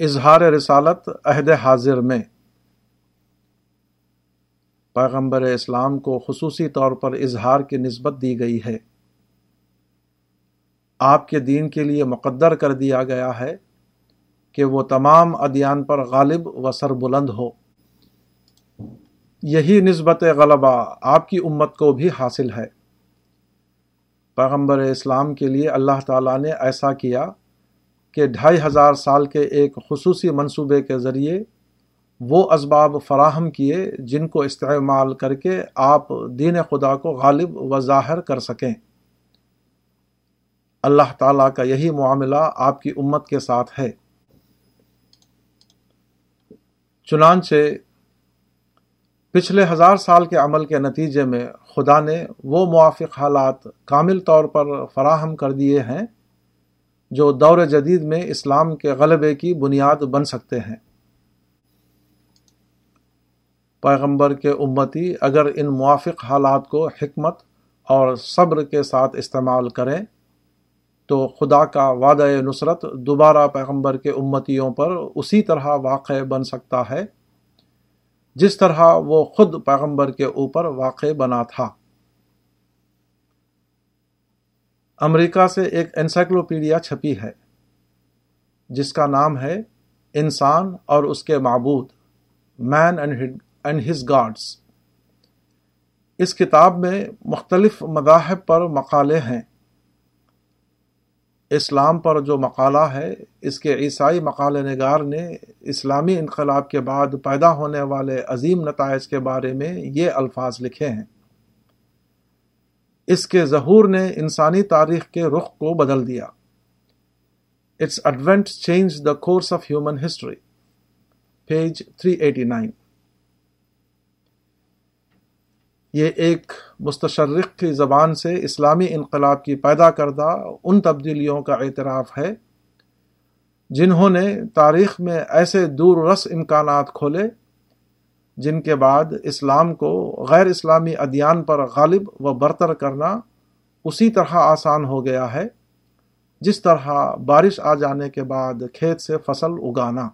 اظہار رسالت عہد حاضر میں۔ پیغمبر اسلام کو خصوصی طور پر اظہار کی نسبت دی گئی ہے۔ آپ کے دین کے لیے مقدر کر دیا گیا ہے کہ وہ تمام ادیان پر غالب و سر بلند ہو۔ یہی نسبت غلبہ آپ کی امت کو بھی حاصل ہے۔ پیغمبر اسلام کے لیے اللہ تعالیٰ نے ایسا کیا کہ ڈھائی ہزار سال کے ایک خصوصی منصوبے کے ذریعے وہ اسباب فراہم کیے جن کو استعمال کر کے آپ دین خدا کو غالب و ظاہر کر سکیں۔ اللہ تعالیٰ کا یہی معاملہ آپ کی امت کے ساتھ ہے۔ چنانچہ پچھلے ہزار سال کے عمل کے نتیجے میں خدا نے وہ موافق حالات کامل طور پر فراہم کر دیے ہیں جو دور جدید میں اسلام کے غلبے کی بنیاد بن سکتے ہیں۔ پیغمبر کے امتی اگر ان موافق حالات کو حکمت اور صبر کے ساتھ استعمال کریں، تو خدا کا وعدہ نصرت دوبارہ پیغمبر کے امتیوں پر اسی طرح واقع بن سکتا ہے، جس طرح وہ خود پیغمبر کے اوپر واقع بنا تھا۔ امریکہ سے ایک انسائکلوپیڈیا چھپی ہے، جس کا نام ہے انسان اور اس کے معبود مین اینڈ ہز گاڈس اس کتاب میں مختلف مذاہب پر مقالے ہیں۔ اسلام پر جو مقالہ ہے، اس کے عیسائی مقالہ نگار نے اسلامی انقلاب کے بعد پیدا ہونے والے عظیم نتائج کے بارے میں یہ الفاظ لکھے ہیں۔ اس کے ظہور نے انسانی تاریخ کے رخ کو بدل دیا۔ Its advent change the course of human history page 389 یہ ایک مستشرق کی زبان سے اسلامی انقلاب کی پیدا کردہ ان تبدیلیوں کا اعتراف ہے، جنہوں نے تاریخ میں ایسے دور رس امکانات کھولے جن کے بعد اسلام کو غیر اسلامی ادیان پر غالب و برتر کرنا اسی طرح آسان ہو گیا ہے، جس طرح بارش آ جانے کے بعد کھیت سے فصل اگانا۔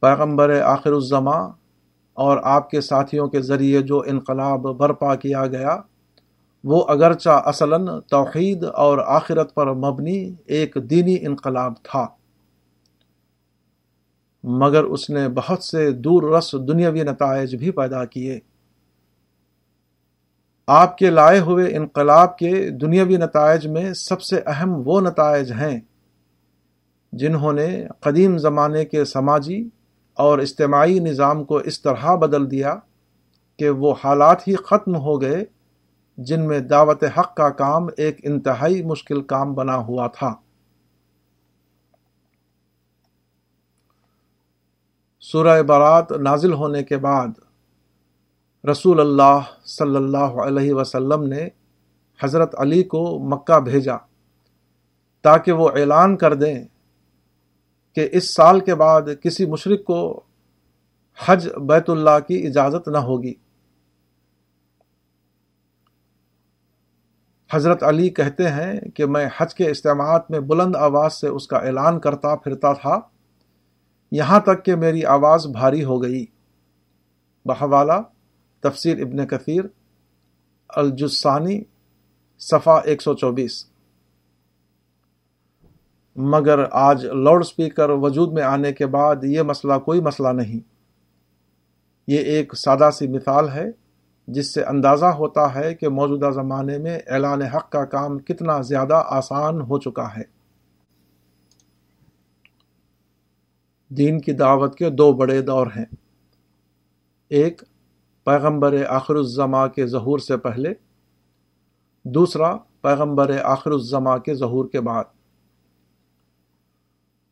پیغمبر آخر الزماں اور آپ کے ساتھیوں کے ذریعے جو انقلاب برپا کیا گیا، وہ اگرچہ اصلاً توحید اور آخرت پر مبنی ایک دینی انقلاب تھا۔ مگر اس نے بہت سے دور رس دنیاوی نتائج بھی پیدا کیے۔ آپ کے لائے ہوئے انقلاب کے دنیاوی نتائج میں سب سے اہم وہ نتائج ہیں جنہوں نے قدیم زمانے کے سماجی اور اجتماعی نظام کو اس طرح بدل دیا کہ وہ حالات ہی ختم ہو گئے جن میں دعوت حق کا کام ایک انتہائی مشکل کام بنا ہوا تھا۔ سورہ برات نازل ہونے کے بعد رسول اللہ صلی اللہ علیہ وسلم نے حضرت علی کو مکہ بھیجا تاکہ وہ اعلان کر دیں کہ اس سال کے بعد کسی مشرق کو حج بیت اللہ کی اجازت نہ ہوگی۔ حضرت علی کہتے ہیں کہ میں حج کے اجتماعات میں بلند آواز سے اس کا اعلان کرتا پھرتا تھا۔ یہاں تک کہ میری آواز بھاری ہو گئی۔ بحوالہ، تفسیر ابن کثیر الجسانی صفحہ ایک سو چوبیس۔ مگر آج لاؤڈ سپیکر وجود میں آنے کے بعد یہ مسئلہ کوئی مسئلہ نہیں۔ یہ ایک سادہ سی مثال ہے، جس سے اندازہ ہوتا ہے کہ موجودہ زمانے میں اعلان حق کا کام کتنا زیادہ آسان ہو چکا ہے۔ دین کی دعوت کے دو بڑے دور ہیں۔ ایک، پیغمبر آخر الزما کے ظہور سے پہلے۔ دوسرا، پیغمبر آخر الزما کے ظہور کے بعد۔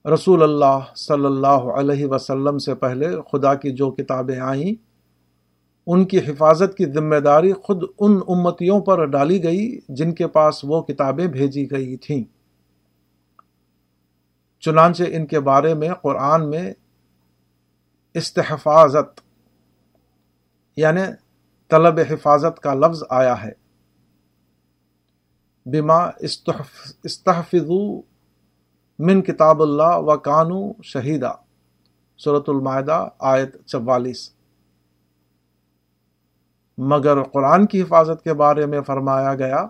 رسول اللہ صلی اللہ علیہ وسلم سے پہلے خدا کی جو کتابیں آئیں، ان کی حفاظت کی ذمہ داری خود ان امتیوں پر ڈالی گئی جن کے پاس وہ کتابیں بھیجی گئی تھیں۔ چنانچہ ان کے بارے میں قرآن میں استحفاظت یعنی طلب حفاظت کا لفظ آیا ہے۔ بما استحفظو من کتاب اللہ و کانو شہیدہ صورت المائدہ، آیت چوالیس۔ مگر قرآن کی حفاظت کے بارے میں فرمایا گیا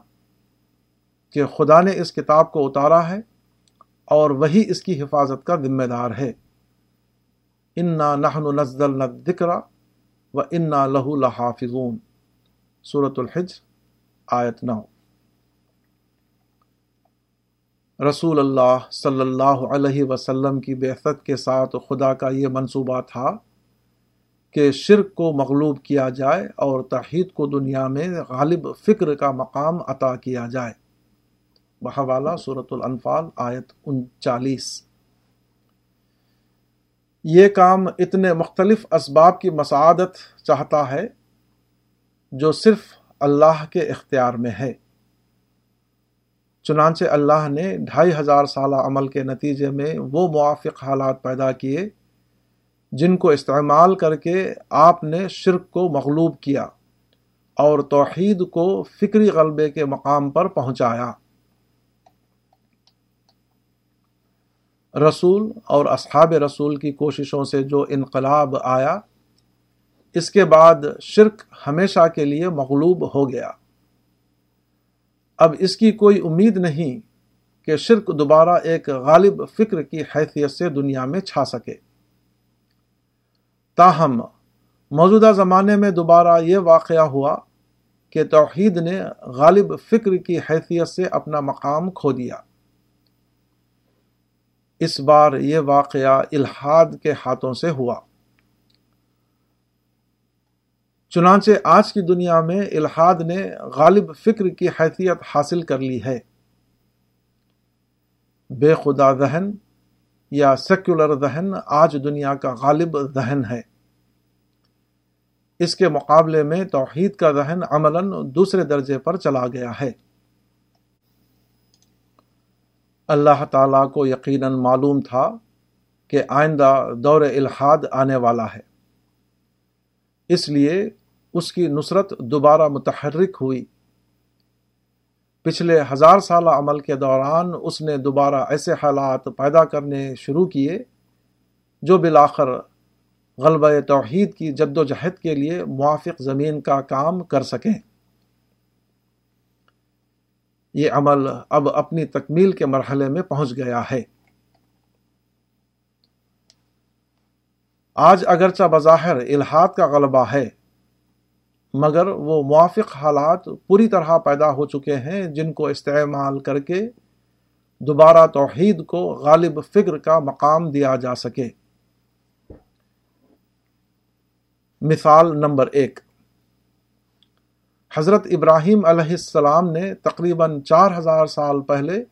کہ خدا نے اس کتاب کو اتارا ہے۔ اور وہی اس کی حفاظت کا ذمہ دار ہے۔ انا نحن نزل نہ و انا لہو لحافظون۔ صورت الحج، آیت نو۔ رسول اللہ صلی اللہ علیہ وسلم کی بعثت کے ساتھ خدا کا یہ منصوبہ تھا کہ شرک کو مغلوب کیا جائے اور توحید کو دنیا میں غالب فکر کا مقام عطا کیا جائے۔ بحوالہ صورت الانفال آیت انچالیس۔ یہ کام اتنے مختلف اسباب کی مساعدت چاہتا ہے جو صرف اللہ کے اختیار میں ہے۔ چنانچہ اللہ نے ڈھائی ہزار سالہ عمل کے نتیجے میں وہ موافق حالات پیدا کیے جن کو استعمال کر کے آپ نے شرک کو مغلوب کیا اور توحید کو فکری غلبے کے مقام پر پہنچایا۔ رسول اور اصحاب رسول کی کوششوں سے جو انقلاب آیا، اس کے بعد شرک ہمیشہ کے لیے مغلوب ہو گیا۔ اب اس کی کوئی امید نہیں کہ شرک دوبارہ ایک غالب فکر کی حیثیت سے دنیا میں چھا سکے۔ تاہم، موجودہ زمانے میں دوبارہ یہ واقعہ ہوا کہ توحید نے غالب فکر کی حیثیت سے اپنا مقام کھو دیا۔ اس بار یہ واقعہ الحاد کے ہاتھوں سے ہوا۔ چنانچہ آج کی دنیا میں الحاد نے غالب فکر کی حیثیت حاصل کر لی ہے۔ بے خدا ذہن یا سیکولر ذہن آج دنیا کا غالب ذہن ہے۔ اس کے مقابلے میں توحید کا ذہن عملاً دوسرے درجے پر چلا گیا ہے۔ اللہ تعالیٰ کو یقیناً معلوم تھا کہ آئندہ دور الحاد آنے والا ہے۔ اس لیے اس کی نصرت دوبارہ متحرک ہوئی۔ پچھلے ہزار سالہ عمل کے دوران اس نے دوبارہ ایسے حالات پیدا کرنے شروع کیے جو بالآخر غلبہ توحید کی جد و جہد کے لیے موافق زمین کا کام کر سکیں۔ یہ عمل اب اپنی تکمیل کے مرحلے میں پہنچ گیا ہے۔ آج اگرچہ بظاہر الحاد کا غلبہ ہے، مگر وہ موافق حالات پوری طرح پیدا ہو چکے ہیں جن کو استعمال کر کے دوبارہ توحید کو غالب فکر کا مقام دیا جا سکے۔ مثال نمبر ایک۔ حضرت ابراہیم علیہ السلام نے تقریباً چار ہزار سال پہلے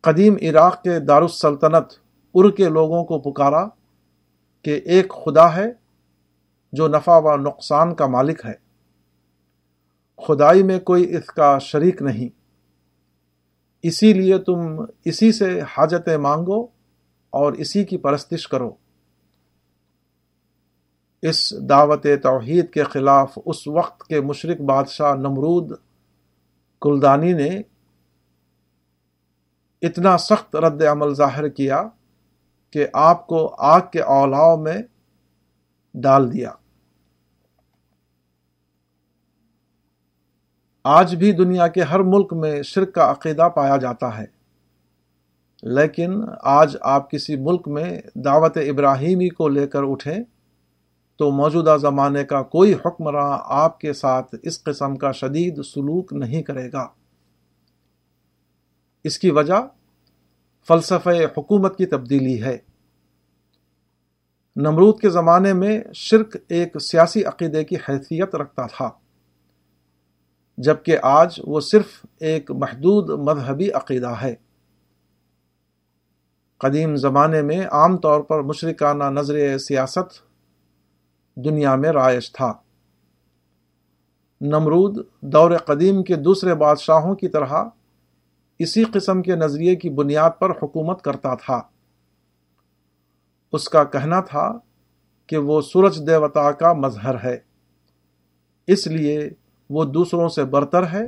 قدیم عراق کے دارالسلطنت ار کے لوگوں کو پکارا کہ ایک خدا ہے جو نفع و نقصان کا مالک ہے۔ خدائی میں کوئی اس کا شریک نہیں۔ اسی لیے تم اسی سے حاجتیں مانگو اور اسی کی پرستش کرو۔ اس دعوت توحید کے خلاف اس وقت کے مشرق بادشاہ نمرود کلدانی نے اتنا سخت رد عمل ظاہر کیا کہ آپ کو آگ کے اولاؤ میں ڈال دیا۔ آج بھی دنیا کے ہر ملک میں شرک کا عقیدہ پایا جاتا ہے، لیکن آج آپ کسی ملک میں دعوت ابراہیمی کو لے کر اٹھیں تو موجودہ زمانے کا کوئی حکمراں آپ کے ساتھ اس قسم کا شدید سلوک نہیں کرے گا۔ اس کی وجہ فلسفہ حکومت کی تبدیلی ہے۔ نمرود کے زمانے میں شرک ایک سیاسی عقیدے کی حیثیت رکھتا تھا، جبکہ آج وہ صرف ایک محدود مذہبی عقیدہ ہے۔ قدیم زمانے میں عام طور پر مشرکانہ نظر سیاست دنیا میں رائج تھا۔ نمرود دور قدیم کے دوسرے بادشاہوں کی طرح اسی قسم کے نظریے کی بنیاد پر حکومت کرتا تھا۔ اس کا کہنا تھا کہ وہ سورج دیوتا کا مظہر ہے۔ اس لیے وہ دوسروں سے برتر ہے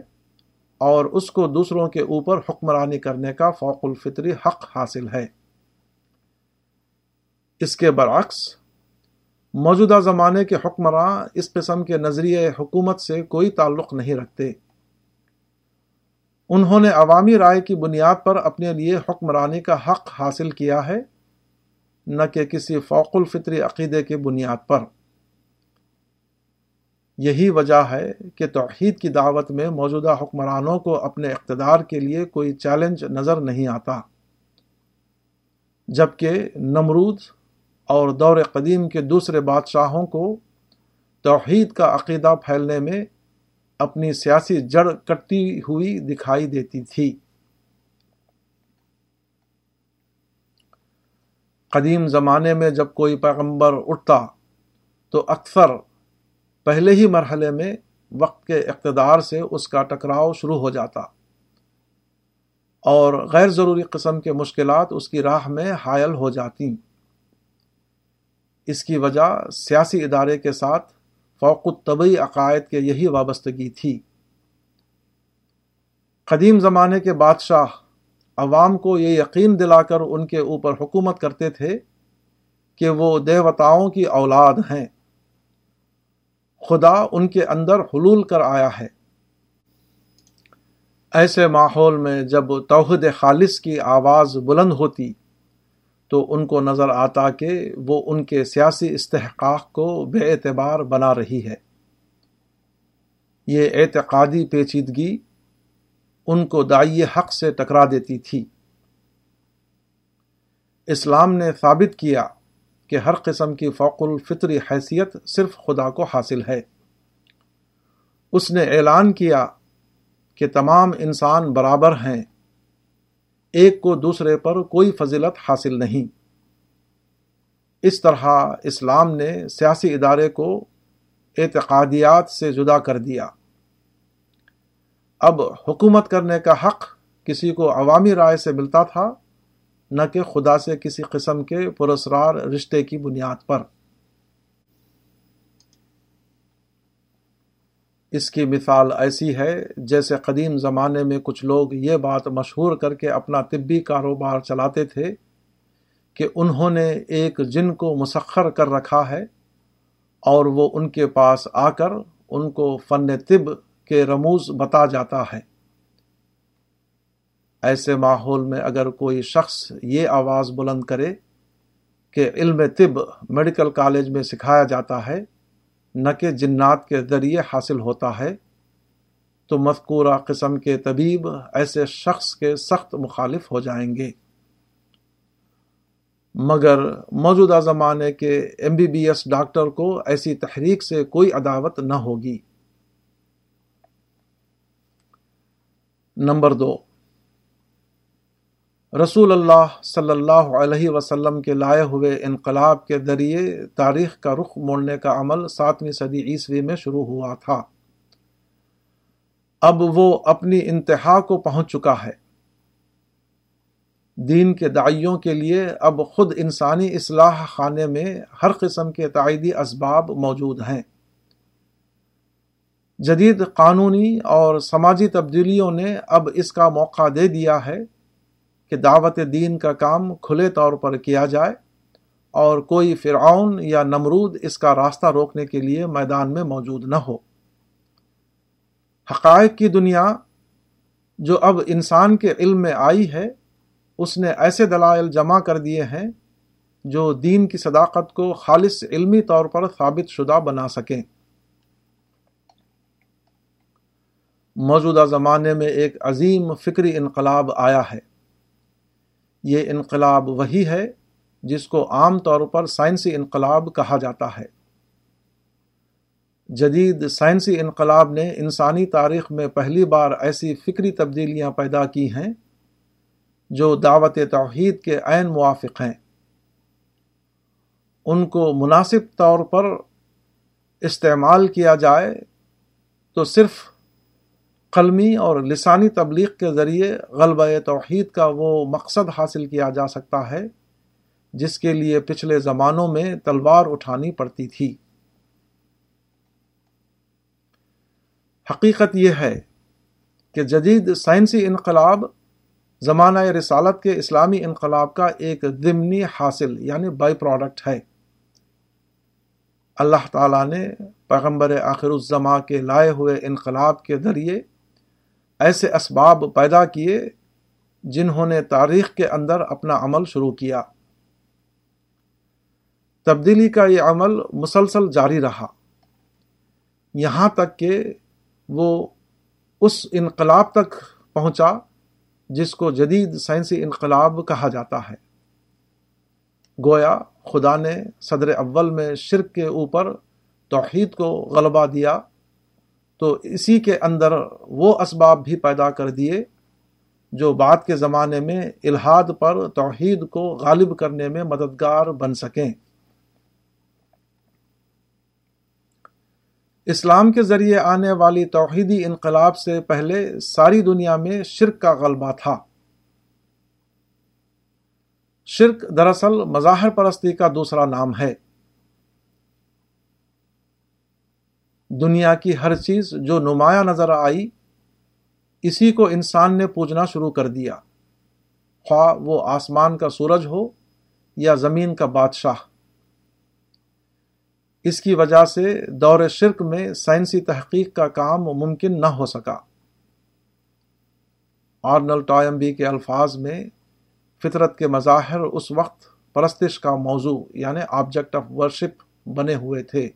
اور اس کو دوسروں کے اوپر حکمرانی کرنے کا فوق الفطری حق حاصل ہے۔ اس کے برعکس موجودہ زمانے کے حکمراں اس قسم کے نظریے حکومت سے کوئی تعلق نہیں رکھتے۔ انہوں نے عوامی رائے کی بنیاد پر اپنے لیے حکمرانی کا حق حاصل کیا ہے، نہ کہ کسی فوق الفطری عقیدے کی بنیاد پر۔ یہی وجہ ہے کہ توحید کی دعوت میں موجودہ حکمرانوں کو اپنے اقتدار کے لیے کوئی چیلنج نظر نہیں آتا، جبکہ نمرود اور دور قدیم کے دوسرے بادشاہوں کو توحید کا عقیدہ پھیلنے میں اپنی سیاسی جڑ کٹتی ہوئی دکھائی دیتی تھی۔ قدیم زمانے میں جب کوئی پیغمبر اٹھتا تو اکثر پہلے ہی مرحلے میں وقت کے اقتدار سے اس کا ٹکراؤ شروع ہو جاتا اور غیر ضروری قسم کے مشکلات اس کی راہ میں حائل ہو جاتی۔ اس کی وجہ سیاسی ادارے کے ساتھ فوق الطبی عقائد کے یہی وابستگی تھی۔ قدیم زمانے کے بادشاہ عوام کو یہ یقین دلا کر ان کے اوپر حکومت کرتے تھے کہ وہ دیوتاؤں کی اولاد ہیں۔ خدا ان کے اندر حلول کر آیا ہے۔ ایسے ماحول میں جب توحد خالص کی آواز بلند ہوتی تو ان کو نظر آتا کہ وہ ان کے سیاسی استحقاق کو بے اعتبار بنا رہی ہے۔ یہ اعتقادی پیچیدگی ان کو دائی حق سے ٹکرا دیتی تھی۔ اسلام نے ثابت کیا کہ ہر قسم کی فوق الفطری حیثیت صرف خدا کو حاصل ہے۔ اس نے اعلان کیا کہ تمام انسان برابر ہیں۔ ایک کو دوسرے پر کوئی فضیلت حاصل نہیں۔ اس طرح اسلام نے سیاسی ادارے کو اعتقادیات سے جدا کر دیا۔ اب حکومت کرنے کا حق کسی کو عوامی رائے سے ملتا تھا، نہ کہ خدا سے کسی قسم کے پرسرار رشتے کی بنیاد پر۔ اس کی مثال ایسی ہے جیسے قدیم زمانے میں کچھ لوگ یہ بات مشہور کر کے اپنا طبی کاروبار چلاتے تھے کہ انہوں نے ایک جن کو مسخر کر رکھا ہے اور وہ ان کے پاس آ کر ان کو فن طب کے رموز بتا جاتا ہے۔ ایسے ماحول میں اگر کوئی شخص یہ آواز بلند کرے کہ علم طب میڈیکل کالج میں سکھایا جاتا ہے نہ کہ جنات کے ذریعے حاصل ہوتا ہے، تو مذکورہ قسم کے طبیب ایسے شخص کے سخت مخالف ہو جائیں گے۔ مگر موجودہ زمانے کے M B B S doctor کو ایسی تحریک سے کوئی عداوت نہ ہوگی۔ نمبر دو رسول اللہ صلی اللہ علیہ وسلم کے لائے ہوئے انقلاب کے ذریعے تاریخ کا رخ موڑنے کا عمل ساتویں صدی عیسوی میں شروع ہوا تھا۔ اب وہ اپنی انتہا کو پہنچ چکا ہے۔ دین کے دائیوں کے لیے اب خود انسانی اصلاح خانے میں ہر قسم کے تائیدی اسباب موجود ہیں۔ جدید قانونی اور سماجی تبدیلیوں نے اب اس کا موقع دے دیا ہے کہ دعوت دین کا کام کھلے طور پر کیا جائے اور کوئی فرعون یا نمرود اس کا راستہ روکنے کے لیے میدان میں موجود نہ ہو۔ حقائق کی دنیا جو اب انسان کے علم میں آئی ہے، اس نے ایسے دلائل جمع کر دیے ہیں جو دین کی صداقت کو خالص علمی طور پر ثابت شدہ بنا سکیں۔ موجودہ زمانے میں ایک عظیم فکری انقلاب آیا ہے۔ یہ انقلاب وہی ہے جس کو عام طور پر سائنسی انقلاب کہا جاتا ہے۔ جدید سائنسی انقلاب نے انسانی تاریخ میں پہلی بار ایسی فکری تبدیلیاں پیدا کی ہیں جو دعوت توحید کے عین موافق ہیں۔ ان کو مناسب طور پر استعمال کیا جائے تو صرف قلمی اور لسانی تبلیغ کے ذریعے غلبہ توحید کا وہ مقصد حاصل کیا جا سکتا ہے، جس کے لیے پچھلے زمانوں میں تلوار اٹھانی پڑتی تھی۔ حقیقت یہ ہے کہ جدید سائنسی انقلاب زمانہ رسالت کے اسلامی انقلاب کا ایک ضمنی حاصل یعنی بائی پروڈکٹ ہے۔ اللہ تعالیٰ نے پیغمبر آخر الزما کے لائے ہوئے انقلاب کے ذریعے ایسے اسباب پیدا کیے جنہوں نے تاریخ کے اندر اپنا عمل شروع کیا۔ تبدیلی کا یہ عمل مسلسل جاری رہا۔ یہاں تک کہ وہ اس انقلاب تک پہنچا جس کو جدید سائنسی انقلاب کہا جاتا ہے۔ گویا خدا نے صدر اول میں شرک کے اوپر توحید کو غلبہ دیا۔ تو اسی کے اندر وہ اسباب بھی پیدا کر دیے جو بعد کے زمانے میں الہاد پر توحید کو غالب کرنے میں مددگار بن سکیں۔ اسلام کے ذریعے آنے والی توحیدی انقلاب سے پہلے ساری دنیا میں شرک کا غلبہ تھا۔ شرک دراصل مظاہر پرستی کا دوسرا نام ہے۔ دنیا کی ہر چیز جو نمایاں نظر آئی، اسی کو انسان نے پوجنا شروع کر دیا۔ خواہ وہ آسمان کا سورج ہو یا زمین کا بادشاہ۔ اس کی وجہ سے دور شرک میں سائنسی تحقیق کا کام ممکن نہ ہو سکا۔ آرنل ٹائمبی کے الفاظ میں، فطرت کے مظاہر اس وقت پرستش کا موضوع یعنی آبجیکٹ آف ورشپ بنے ہوئے تھے۔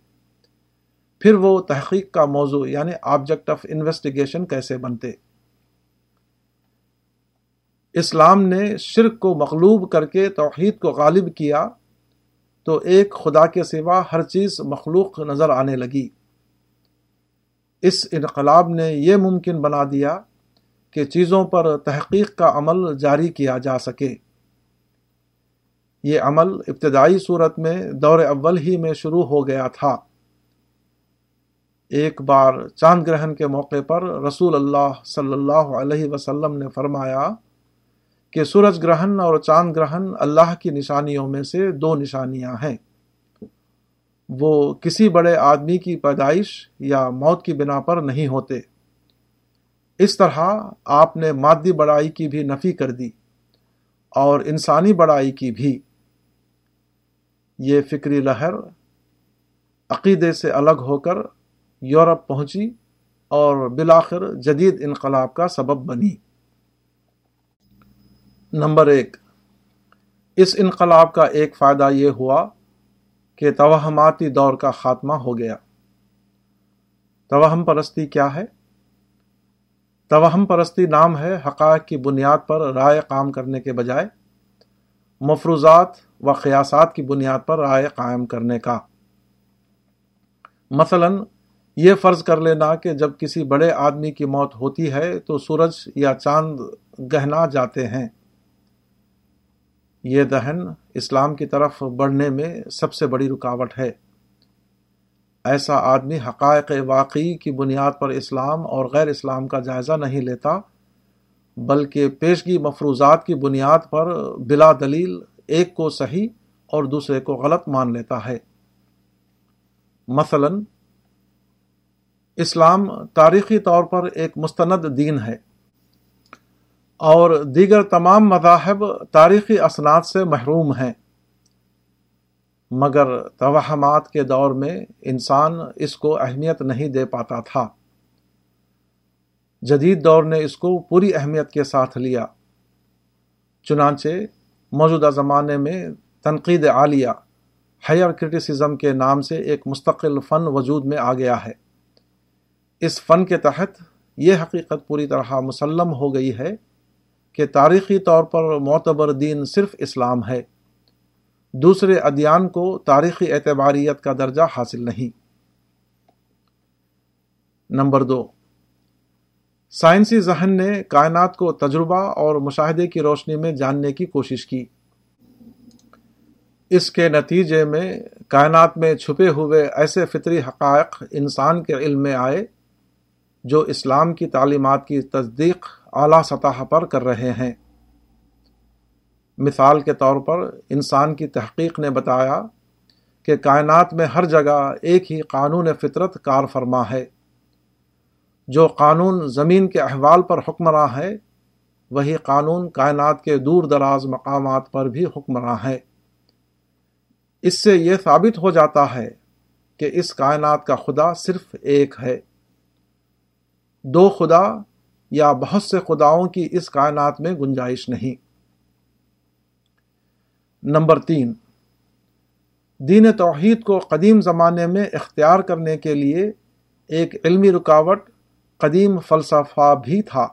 پھر وہ تحقیق کا موضوع یعنی آبجیکٹ آف انویسٹیگیشن کیسے بنتے؟ اسلام نے شرک کو مغلوب کر کے توحید کو غالب کیا تو ایک خدا کے سوا ہر چیز مخلوق نظر آنے لگی۔ اس انقلاب نے یہ ممکن بنا دیا کہ چیزوں پر تحقیق کا عمل جاری کیا جا سکے۔ یہ عمل ابتدائی صورت میں دور اول ہی میں شروع ہو گیا تھا۔ ایک بار چاند گرہن کے موقع پر رسول اللہ صلی اللہ علیہ وسلم نے فرمایا کہ سورج گرہن اور چاند گرہن اللہ کی نشانیوں میں سے دو نشانیاں ہیں۔ وہ کسی بڑے آدمی کی پیدائش یا موت کی بنا پر نہیں ہوتے۔ اس طرح آپ نے مادی بڑائی کی بھی نفی کر دی اور انسانی بڑائی کی بھی۔ یہ فکری لہر عقیدے سے الگ ہو کر یورپ پہنچی اور بلاخر جدید انقلاب کا سبب بنی۔ نمبر ایک، اس انقلاب کا ایک فائدہ یہ ہوا کہ توہماتی دور کا خاتمہ ہو گیا۔ توہم پرستی کیا ہے؟ توہم پرستی نام ہے حقائق کی بنیاد پر رائے قائم کرنے کے بجائے، مفروضات و قیاسات کی بنیاد پر رائے قائم کرنے کا۔ مثلا یہ فرض کر لینا کہ جب کسی بڑے آدمی کی موت ہوتی ہے تو سورج یا چاند گہنا جاتے ہیں۔ یہ دہن اسلام کی طرف بڑھنے میں سب سے بڑی رکاوٹ ہے۔ ایسا آدمی حقائق واقعی کی بنیاد پر اسلام اور غیر اسلام کا جائزہ نہیں لیتا، بلکہ پیشگی مفروضات کی بنیاد پر بلا دلیل ایک کو صحیح اور دوسرے کو غلط مان لیتا ہے۔ مثلا اسلام تاریخی طور پر ایک مستند دین ہے اور دیگر تمام مذاہب تاریخی اسناد سے محروم ہیں۔ مگر توہمات کے دور میں انسان اس کو اہمیت نہیں دے پاتا تھا۔ جدید دور نے اس کو پوری اہمیت کے ساتھ لیا۔ چنانچہ موجودہ زمانے میں تنقید عالیہ، ہائر کرٹیسزم کے نام سے ایک مستقل فن وجود میں آ گیا ہے۔ اس فن کے تحت یہ حقیقت پوری طرح مسلم ہو گئی ہے کہ تاریخی طور پر معتبر دین صرف اسلام ہے۔ دوسرے ادیان کو تاریخی اعتباریت کا درجہ حاصل نہیں۔ نمبر دو، سائنسی ذہن نے کائنات کو تجربہ اور مشاہدے کی روشنی میں جاننے کی کوشش کی۔ اس کے نتیجے میں کائنات میں چھپے ہوئے ایسے فطری حقائق انسان کے علم میں آئے جو اسلام کی تعلیمات کی تصدیق اعلیٰ سطح پر کر رہے ہیں۔ مثال کے طور پر انسان کی تحقیق نے بتایا کہ کائنات میں ہر جگہ ایک ہی قانون فطرت کار فرما ہے۔ جو قانون زمین کے احوال پر حکمراں ہے، وہی قانون کائنات کے دور دراز مقامات پر بھی حکمراں ہے۔ اس سے یہ ثابت ہو جاتا ہے کہ اس کائنات کا خدا صرف ایک ہے۔ دو خدا یا بہت سے خداؤں کی اس کائنات میں گنجائش نہیں۔ نمبر تین، دین توحید کو قدیم زمانے میں اختیار کرنے کے لیے ایک علمی رکاوٹ، قدیم فلسفہ بھی تھا۔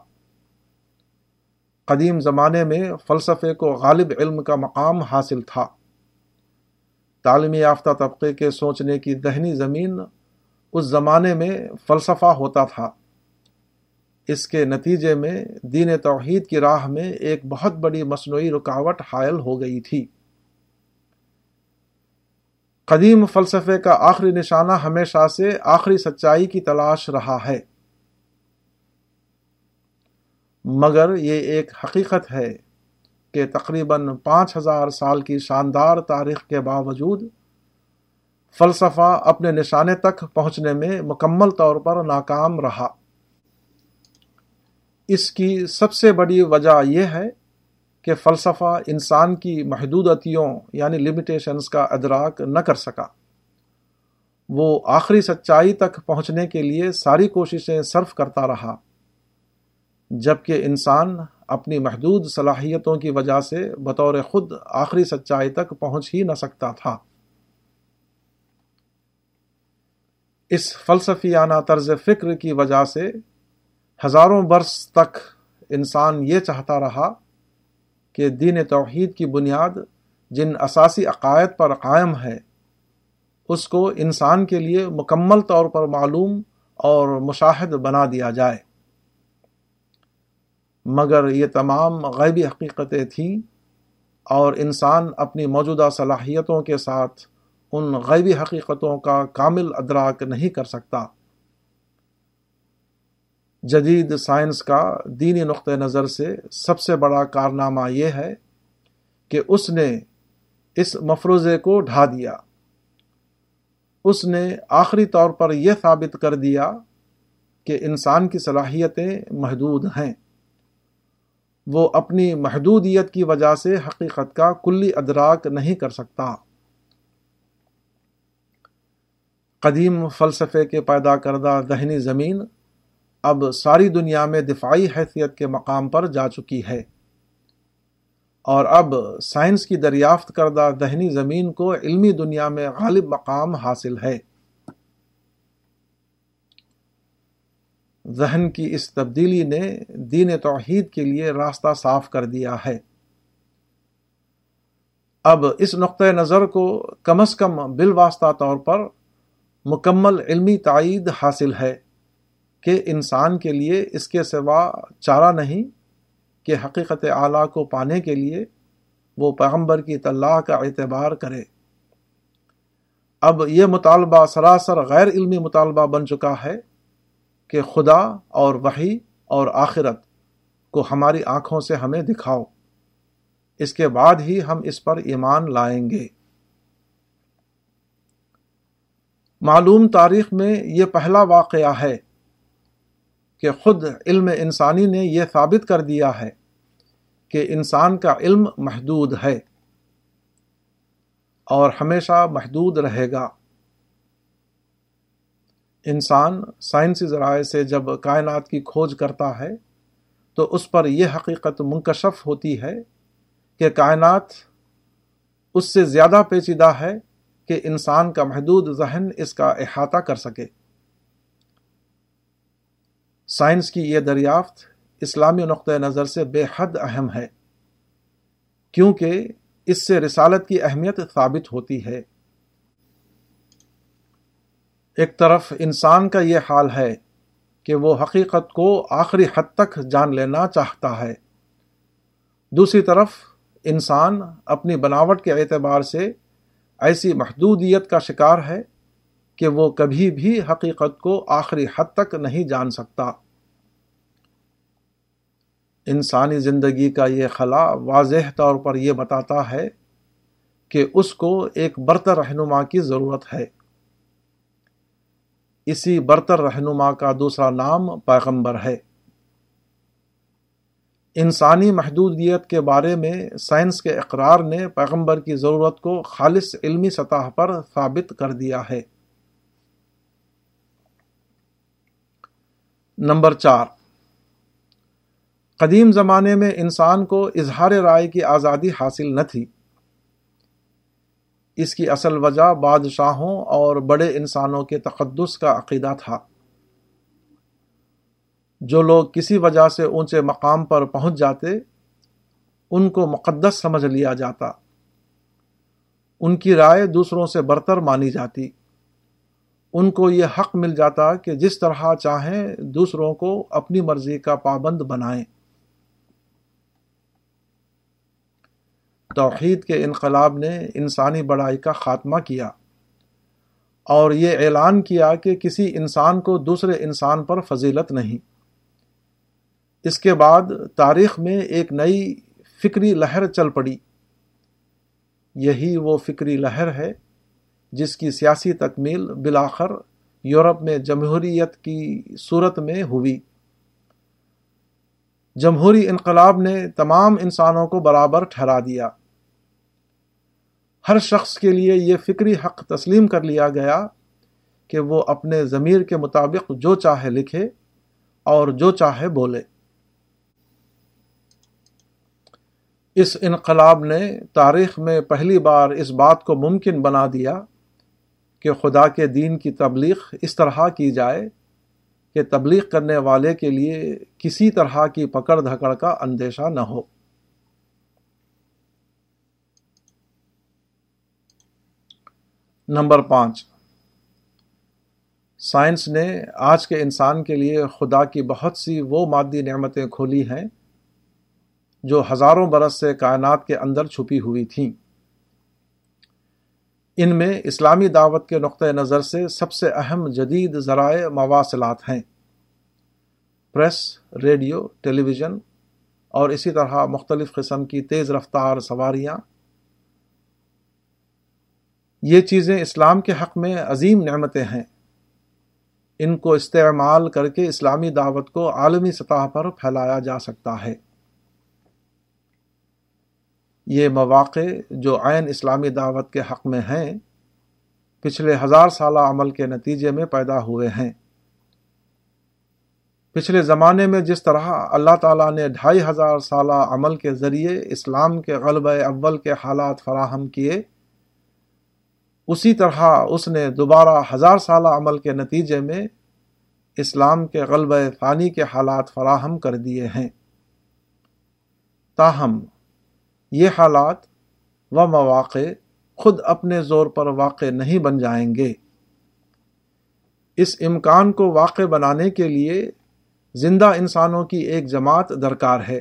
قدیم زمانے میں فلسفے کو غالب علم کا مقام حاصل تھا۔ تعلیمی یافتہ طبقے کے سوچنے کی دہنی زمین اس زمانے میں فلسفہ ہوتا تھا۔ اس کے نتیجے میں دین توحید کی راہ میں ایک بہت بڑی مصنوعی رکاوٹ حائل ہو گئی تھی۔ قدیم فلسفے کا آخری نشانہ ہمیشہ سے آخری سچائی کی تلاش رہا ہے۔ مگر یہ ایک حقیقت ہے کہ تقریباً پانچ ہزار سال کی شاندار تاریخ کے باوجود فلسفہ اپنے نشانے تک پہنچنے میں مکمل طور پر ناکام رہا۔ اس کی سب سے بڑی وجہ یہ ہے کہ فلسفہ انسان کی محدودتیوں یعنی لمیٹیشنز کا ادراک نہ کر سکا۔ وہ آخری سچائی تک پہنچنے کے لیے ساری کوششیں صرف کرتا رہا، جبکہ انسان اپنی محدود صلاحیتوں کی وجہ سے بطور خود آخری سچائی تک پہنچ ہی نہ سکتا تھا۔ اس فلسفیانہ طرز فکر کی وجہ سے ہزاروں برس تک انسان یہ چاہتا رہا کہ دین توحید کی بنیاد جن اساسی عقائد پر قائم ہے، اس کو انسان کے لیے مکمل طور پر معلوم اور مشاہد بنا دیا جائے۔ مگر یہ تمام غیبی حقیقتیں تھیں اور انسان اپنی موجودہ صلاحیتوں کے ساتھ ان غیبی حقیقتوں کا کامل ادراک نہیں کر سکتا۔ جدید سائنس کا دینی نقطۂ نظر سے سب سے بڑا کارنامہ یہ ہے کہ اس نے اس مفروضے کو ڈھا دیا۔ اس نے آخری طور پر یہ ثابت کر دیا کہ انسان کی صلاحیتیں محدود ہیں۔ وہ اپنی محدودیت کی وجہ سے حقیقت کا کلی ادراک نہیں کر سکتا۔ قدیم فلسفے کے پیدا کردہ دہنی زمین اب ساری دنیا میں دفاعی حیثیت کے مقام پر جا چکی ہے۔ اور اب سائنس کی دریافت کردہ دہنی زمین کو علمی دنیا میں غالب مقام حاصل ہے۔ ذہن کی اس تبدیلی نے دین توحید کے لیے راستہ صاف کر دیا ہے۔ اب اس نقطۂ نظر کو کم از کم بالواسطہ طور پر مکمل علمی تائید حاصل ہے۔ کہ انسان کے لیے اس کے سوا چارہ نہیں کہ حقیقت اعلیٰ کو پانے کے لیے وہ پیغمبر کی طلاح کا اعتبار کرے۔ اب یہ مطالبہ سراسر غیر علمی مطالبہ بن چکا ہے کہ خدا اور وحی اور آخرت کو ہماری آنکھوں سے ہمیں دکھاؤ۔ اس کے بعد ہی ہم اس پر ایمان لائیں گے۔ معلوم تاریخ میں یہ پہلا واقعہ ہے کہ خود علم انسانی نے یہ ثابت کر دیا ہے کہ انسان کا علم محدود ہے اور ہمیشہ محدود رہے گا۔ انسان سائنسی ذرائع سے جب کائنات کی کھوج کرتا ہے تو اس پر یہ حقیقت منکشف ہوتی ہے کہ کائنات اس سے زیادہ پیچیدہ ہے کہ انسان کا محدود ذہن اس کا احاطہ کر سکے۔ سائنس کی یہ دریافت اسلامی نقطۂ نظر سے بے حد اہم ہے، کیونکہ اس سے رسالت کی اہمیت ثابت ہوتی ہے۔ ایک طرف انسان کا یہ حال ہے کہ وہ حقیقت کو آخری حد تک جان لینا چاہتا ہے۔ دوسری طرف انسان اپنی بناوٹ کے اعتبار سے ایسی محدودیت کا شکار ہے کہ وہ کبھی بھی حقیقت کو آخری حد تک نہیں جان سکتا۔ انسانی زندگی کا یہ خلا واضح طور پر یہ بتاتا ہے کہ اس کو ایک برتر رہنما کی ضرورت ہے۔ اسی برتر رہنما کا دوسرا نام پیغمبر ہے۔ انسانی محدودیت کے بارے میں سائنس کے اقرار نے پیغمبر کی ضرورت کو خالص علمی سطح پر ثابت کر دیا ہے۔ نمبر چار۔ قدیم زمانے میں انسان کو اظہار رائے کی آزادی حاصل نہ تھی۔ اس کی اصل وجہ بادشاہوں اور بڑے انسانوں کے تقدس کا عقیدہ تھا۔ جو لوگ کسی وجہ سے اونچے مقام پر پہنچ جاتے، ان کو مقدس سمجھ لیا جاتا۔ ان کی رائے دوسروں سے برتر مانی جاتی۔ ان کو یہ حق مل جاتا کہ جس طرح چاہیں دوسروں کو اپنی مرضی کا پابند بنائیں۔ توحید کے انقلاب نے انسانی بڑائی کا خاتمہ کیا اور یہ اعلان کیا کہ کسی انسان کو دوسرے انسان پر فضیلت نہیں۔ اس کے بعد تاریخ میں ایک نئی فکری لہر چل پڑی۔ یہی وہ فکری لہر ہے جس کی سیاسی تکمیل بلاخر یورپ میں جمہوریت کی صورت میں ہوئی۔ جمہوری انقلاب نے تمام انسانوں کو برابر ٹھہرا دیا۔ ہر شخص کے لیے یہ فکری حق تسلیم کر لیا گیا کہ وہ اپنے ضمیر کے مطابق جو چاہے لکھے اور جو چاہے بولے۔ اس انقلاب نے تاریخ میں پہلی بار اس بات کو ممکن بنا دیا کہ خدا کے دین کی تبلیغ اس طرح کی جائے کہ تبلیغ کرنے والے کے لیے کسی طرح کی پکڑ دھکڑ کا اندیشہ نہ ہو۔ نمبر پانچ۔ سائنس نے آج کے انسان کے لیے خدا کی بہت سی وہ مادی نعمتیں کھولی ہیں جو ہزاروں برس سے کائنات کے اندر چھپی ہوئی تھیں۔ ان میں اسلامی دعوت کے نقطۂ نظر سے سب سے اہم جدید ذرائع مواصلات ہیں۔ پریس، ریڈیو ٹیلی ویژن اور اسی طرح مختلف قسم کی تیز رفتار سواریاں۔ یہ چیزیں اسلام کے حق میں عظیم نعمتیں ہیں۔ ان کو استعمال کر کے اسلامی دعوت کو عالمی سطح پر پھیلایا جا سکتا ہے۔ یہ مواقع جو عین اسلامی دعوت کے حق میں ہیں، پچھلے ہزار سالہ عمل کے نتیجے میں پیدا ہوئے ہیں۔ پچھلے زمانے میں جس طرح اللہ تعالیٰ نے ڈھائی ہزار سالہ عمل کے ذریعے اسلام کے غلبہ اول کے حالات فراہم کیے، اسی طرح اس نے دوبارہ ہزار سالہ عمل کے نتیجے میں اسلام کے غلبہ ثانی کے حالات فراہم کر دیے ہیں۔ تاہم یہ حالات و مواقع خود اپنے زور پر واقع نہیں بن جائیں گے۔ اس امکان کو واقع بنانے کے لیے زندہ انسانوں کی ایک جماعت درکار ہے۔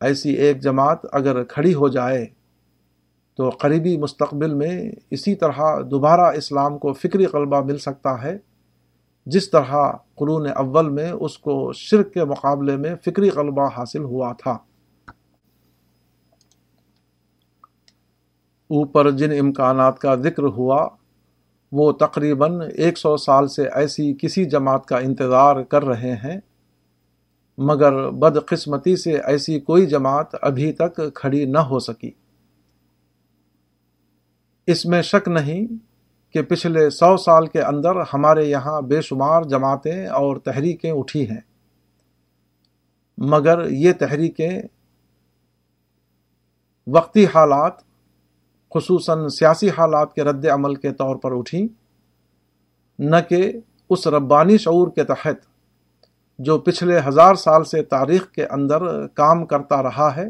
ایسی ایک جماعت اگر کھڑی ہو جائے تو قریبی مستقبل میں اسی طرح دوبارہ اسلام کو فکری غلبہ مل سکتا ہے، جس طرح قرون اول میں اس کو شرک کے مقابلے میں فکری غلبہ حاصل ہوا تھا۔ اوپر جن امکانات کا ذکر ہوا، وہ تقریباً ایک سو سال سے ایسی کسی جماعت کا انتظار کر رہے ہیں، مگر بدقسمتی سے ایسی کوئی جماعت ابھی تک کھڑی نہ ہو سکی۔ اس میں شک نہیں کہ پچھلے سو سال کے اندر ہمارے یہاں بے شمار جماعتیں اور تحریکیں اٹھی ہیں۔ مگر یہ تحریکیں وقتی حالات خصوصاً سیاسی حالات کے رد عمل کے طور پر اٹھی، نہ کہ اس ربانی شعور کے تحت، جو پچھلے ہزار سال سے تاریخ کے اندر کام کرتا رہا ہے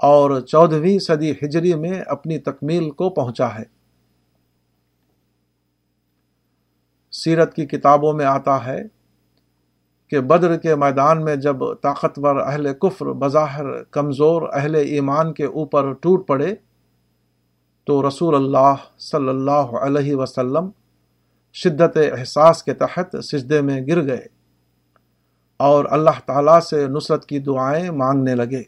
اور چودہویں صدی ہجری میں اپنی تکمیل کو پہنچا ہے۔ سیرت کی کتابوں میں آتا ہے کہ بدر کے میدان میں جب طاقتور اہل کفر، بظاہر کمزور اہل ایمان کے اوپر ٹوٹ پڑے تو رسول اللہ صلی اللہ علیہ وسلم شدت احساس کے تحت سجدے میں گر گئے اور اللہ تعالیٰ سے نصرت کی دعائیں مانگنے لگے۔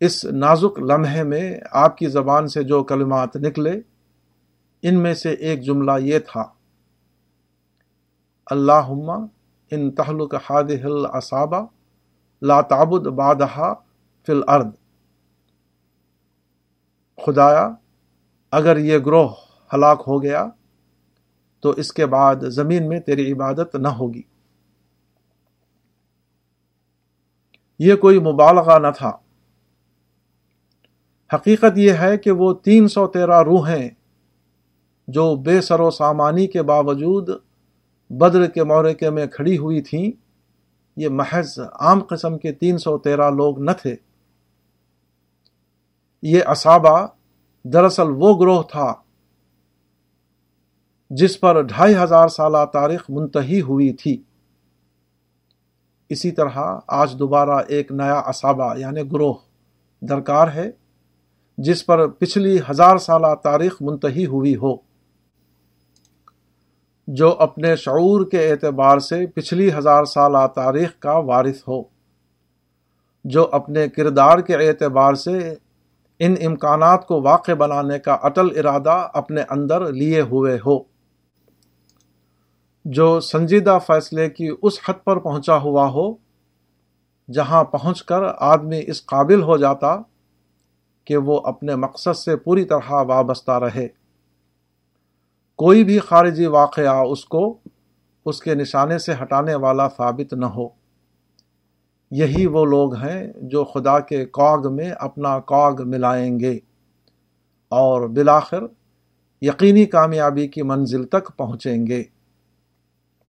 اس نازک لمحے میں آپ کی زبان سے جو کلمات نکلے، ان میں سے ایک جملہ یہ تھا اللہ ان تحلق حادث الصابہ لا تعبد بادہ فی الارض۔ خدایا، اگر یہ گروہ ہلاک ہو گیا، تو اس کے بعد زمین میں تیری عبادت نہ ہوگی۔ یہ کوئی مبالغہ نہ تھا۔ حقیقت یہ ہے کہ وہ تین سو تیرہ روحیں جو بے سر و سامانی کے باوجود بدر کے مورکے میں کھڑی ہوئی تھیں، یہ محض عام قسم کے تین سو تیرہ لوگ نہ تھے۔ یہ اسابہ دراصل وہ گروہ تھا جس پر ڈھائی ہزار سالہ تاریخ منتحی ہوئی تھی۔ اسی طرح آج دوبارہ ایک نیا اسابہ یعنی گروہ درکار ہے جس پر پچھلی ہزار سالہ تاریخ منتحی ہوئی ہو۔ جو اپنے شعور کے اعتبار سے پچھلی ہزار سالہ تاریخ کا وارث ہو۔ جو اپنے کردار کے اعتبار سے ان امکانات کو واقع بنانے کا اٹل ارادہ اپنے اندر لیے ہوئے ہو۔ جو سنجیدہ فیصلے کی اس حد پر پہنچا ہوا ہو، جہاں پہنچ کر آدمی اس قابل ہو جاتا کہ وہ اپنے مقصد سے پوری طرح وابستہ رہے۔ کوئی بھی خارجی واقعہ اس کو اس کے نشانے سے ہٹانے والا ثابت نہ ہو۔ یہی وہ لوگ ہیں جو خدا کے کاغ میں اپنا کاغ ملائیں گے اور بالآخر یقینی کامیابی کی منزل تک پہنچیں گے۔